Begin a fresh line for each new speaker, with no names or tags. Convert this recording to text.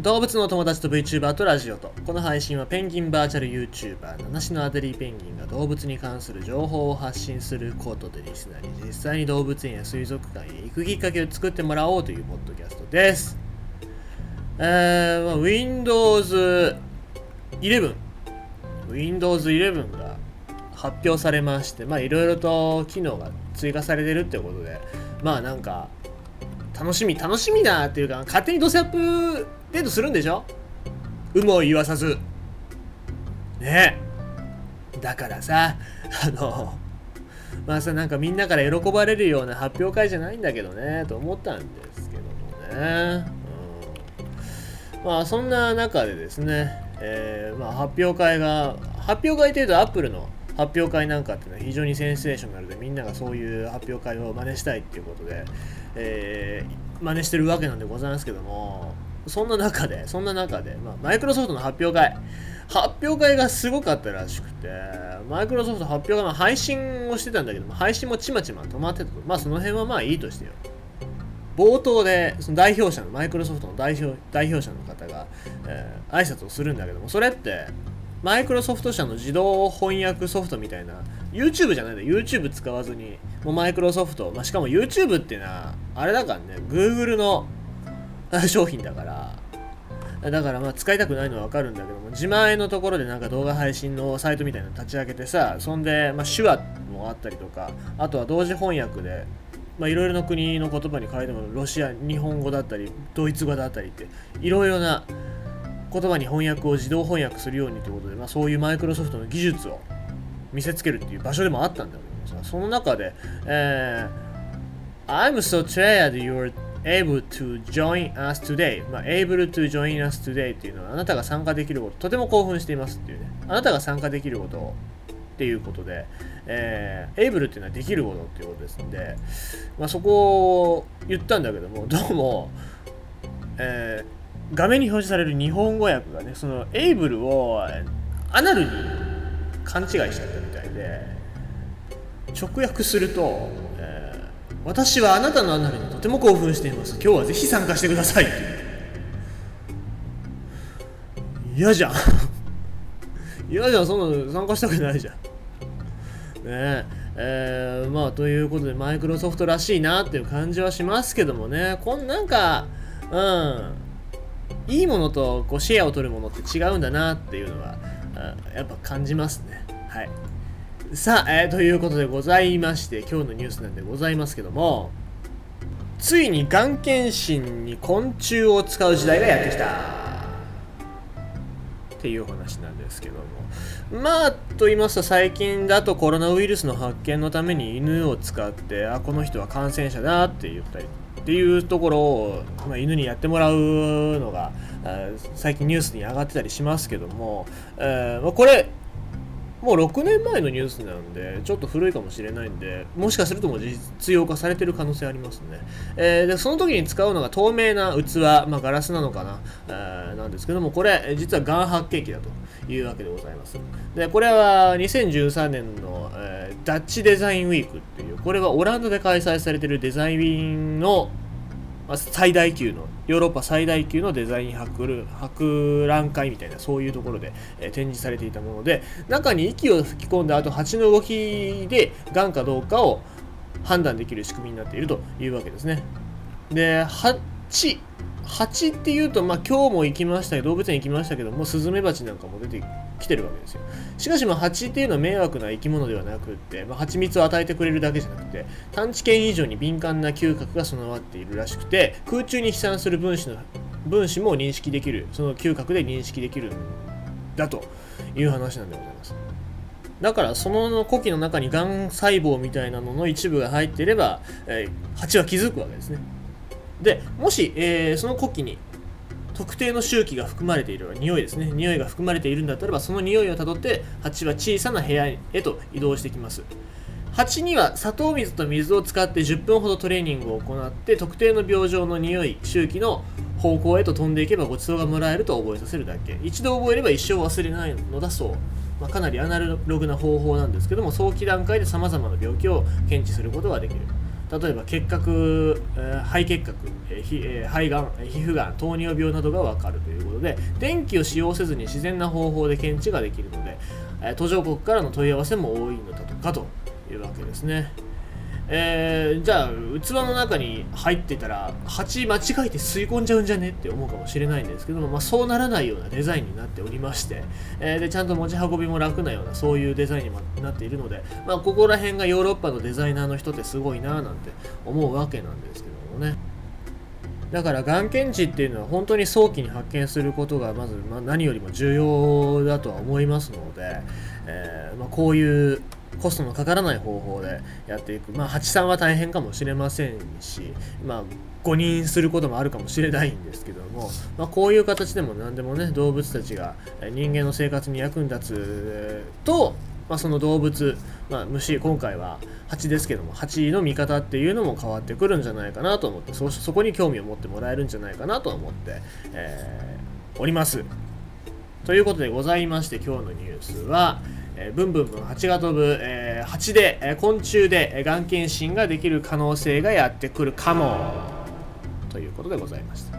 動物の友達と VTuber とラジオと。この配信はペンギンバーチャル YouTuber 七種のアデリーペンギンが動物に関する情報を発信することでリスナーに実際に動物園や水族館へ行くきっかけを作ってもらおうというポッドキャストです。えー、まあ Windows 11 Windows 11が発表されましてまあいろいろと機能が追加されてるってことでまあなんか楽しみ楽しみだっていうか勝手にドセアップデートするんでしょ？有無を言わさず。ね。えだからさあのまあさなんかみんなから喜ばれるような発表会じゃないんだけどねと思ったんですけどもね、うん、まあそんな中でですね、えーまあ、発表会が発表会というとアップルの発表会なんかっていうのは非常にセンセーショナルでみんながそういう発表会を真似したいっていうことで、えー、真似してるわけなんでございますけども。そんな中でそんな中で、まあ、マイクロソフトの発表会。発表会がすごかったらしくてマイクロソフト発表会の配信をしてたんだけども配信もちまちま止まってたと。まあその辺はまあいいとしてよ。冒頭でその代表者のマイクロソフトの代表代表者の方が、えー、挨拶をするんだけどもそれってマイクロソフト社の自動翻訳ソフトみたいな YouTube じゃないんだ YouTube 使わずにもうマイクロソフト、まあ、しかも YouTube っていうのはあれだからね Google の 商品だから。だからまあ使いたくないのはわかるんだけども自前のところでなんか動画配信のサイトみたいなの立ち上げてさそんでまあ手話もあったりとかあとは同時翻訳でいろいろな国の言葉に変えてもロシア日本語だったりドイツ語だったりっていろいろな言葉に翻訳を自動翻訳するようにということで、まあ、そういうマイクロソフトの技術を見せつけるっていう場所でもあったんだけどさその中で、えー、I'm so tired you're able to join us today、まあ、able to join us today っていうのはあなたが参加できることとても興奮していますっていうね。あなたが参加できることっていうことで、えー、able っていうのはできることっていうことですんで、まあ、そこを言ったんだけどもどうも、えー画面に表示される日本語訳がねそのエイブルをアナルに勘違いしちゃったみたいで直訳すると、私はあなたのアナルにとても興奮しています。今日はぜひ参加してください」嫌じゃん。嫌じゃん。そんなの参加したくないじゃん。ねえ。えー、まあということでマイクロソフトらしいなっていう感じはしますけどもね。こんなんかうん。いいものとこうシェアを取るものって違うんだなっていうのはやっぱ感じますね。はい。さあ、えー、ということでございまして、今日のニュースなんでございますけども、ついにがん検診に昆虫を使う時代がやってきた。っていう話なんですけども。まあと言いますと最近だとコロナウイルスの発見のために犬を使ってあこの人は感染者だって言ったりっていうところを、まあ、犬にやってもらうのが最近ニュースに上がってたりしますけども、えーま、これもう6年前のニュースなんで、ちょっと古いかもしれないんで、もしかするともう実用化されてる可能性ありますね。えー、で、その時に使うのが透明な器、まあ、ガラスなのかな、えー、なんですけども、これ、実はがん発見器だというわけでございます。で、これは2013年の、えー、ダッチデザインウィークっていう、これはオランダで開催されてるデザインの最大級のヨーロッパ最大級のデザイン博博覧会みたいなそういうところで、えー、展示されていたもので中に息を吹き込んだ後蜂の動きでがんかどうかを判断できる仕組みになっているというわけですね。で蜂蜂っていうと、まあ、今日も行きました動物園行きましたけどもスズメバチなんかも出てきてるわけですよ。しかしまあ蜂っていうのは迷惑な生き物ではなくって、まあ、蜂蜜を与えてくれるだけじゃなくて探知犬以上に敏感な嗅覚が備わっているらしくて空中に飛散する分子の分子も認識できるその嗅覚で認識できるんだという話なんでございます。だからその呼気の中にがん細胞みたいなのの一部が入っていれば、えー、蜂は気づくわけですね。でもし、えー、その呼気に特定の周期が含まれている匂いですね。匂いが含まれているんだったらばその匂いをたどって蜂は小さな部屋へと移動してきます。蜂には砂糖水と水を使って10分ほどトレーニングを行って特定の病状の匂い周期の方向へと飛んでいけばごちそうがもらえると覚えさせるだけ。一度覚えれば一生忘れないのだそう、まあ、かなりアナログな方法なんですけども早期段階でさまざまな病気を検知することができる。例えば結核、肺結核、ええ、肺がん皮膚がん糖尿病などが分かるということで電気を使用せずに自然な方法で検知ができるので、え、途上国からの問い合わせも多いのだとかというわけですね。えー、じゃあ器の中に入ってたら蜂間違えて吸い込んじゃうんじゃねって思うかもしれないんですけども、まあ、そうならないようなデザインになっておりまして、えー、でちゃんと持ち運びも楽なようなそういうデザインにもなっているので、まあ、ここら辺がヨーロッパのデザイナーの人ってすごいななんて思うわけなんですけどもね。だからがん検知っていうのは本当に早期に発見することがまず、ま、何よりも重要だとは思いますので、えーま、こういうコストのかからない方法でやっていく。まあ、8んは大変かもしれませんし、まあ、誤認することもあるかもしれないんですけども、まあ、こういう形でも何でもね、動物たちが人間の生活に役に立つと、まあ、その動物、まあ、虫、今回は蜂ですけども、蜂の見方っていうのも変わってくるんじゃないかなと思って、そそこに興味を持ってもらえるんじゃないかなと思って、えー、おります。ということでございまして、今日のニュースは、えー、ブンブンブン蜂が飛ぶ、えー、蜂で、えー、昆虫で、えー、がん検診ができる可能性がやってくるかもということでございました。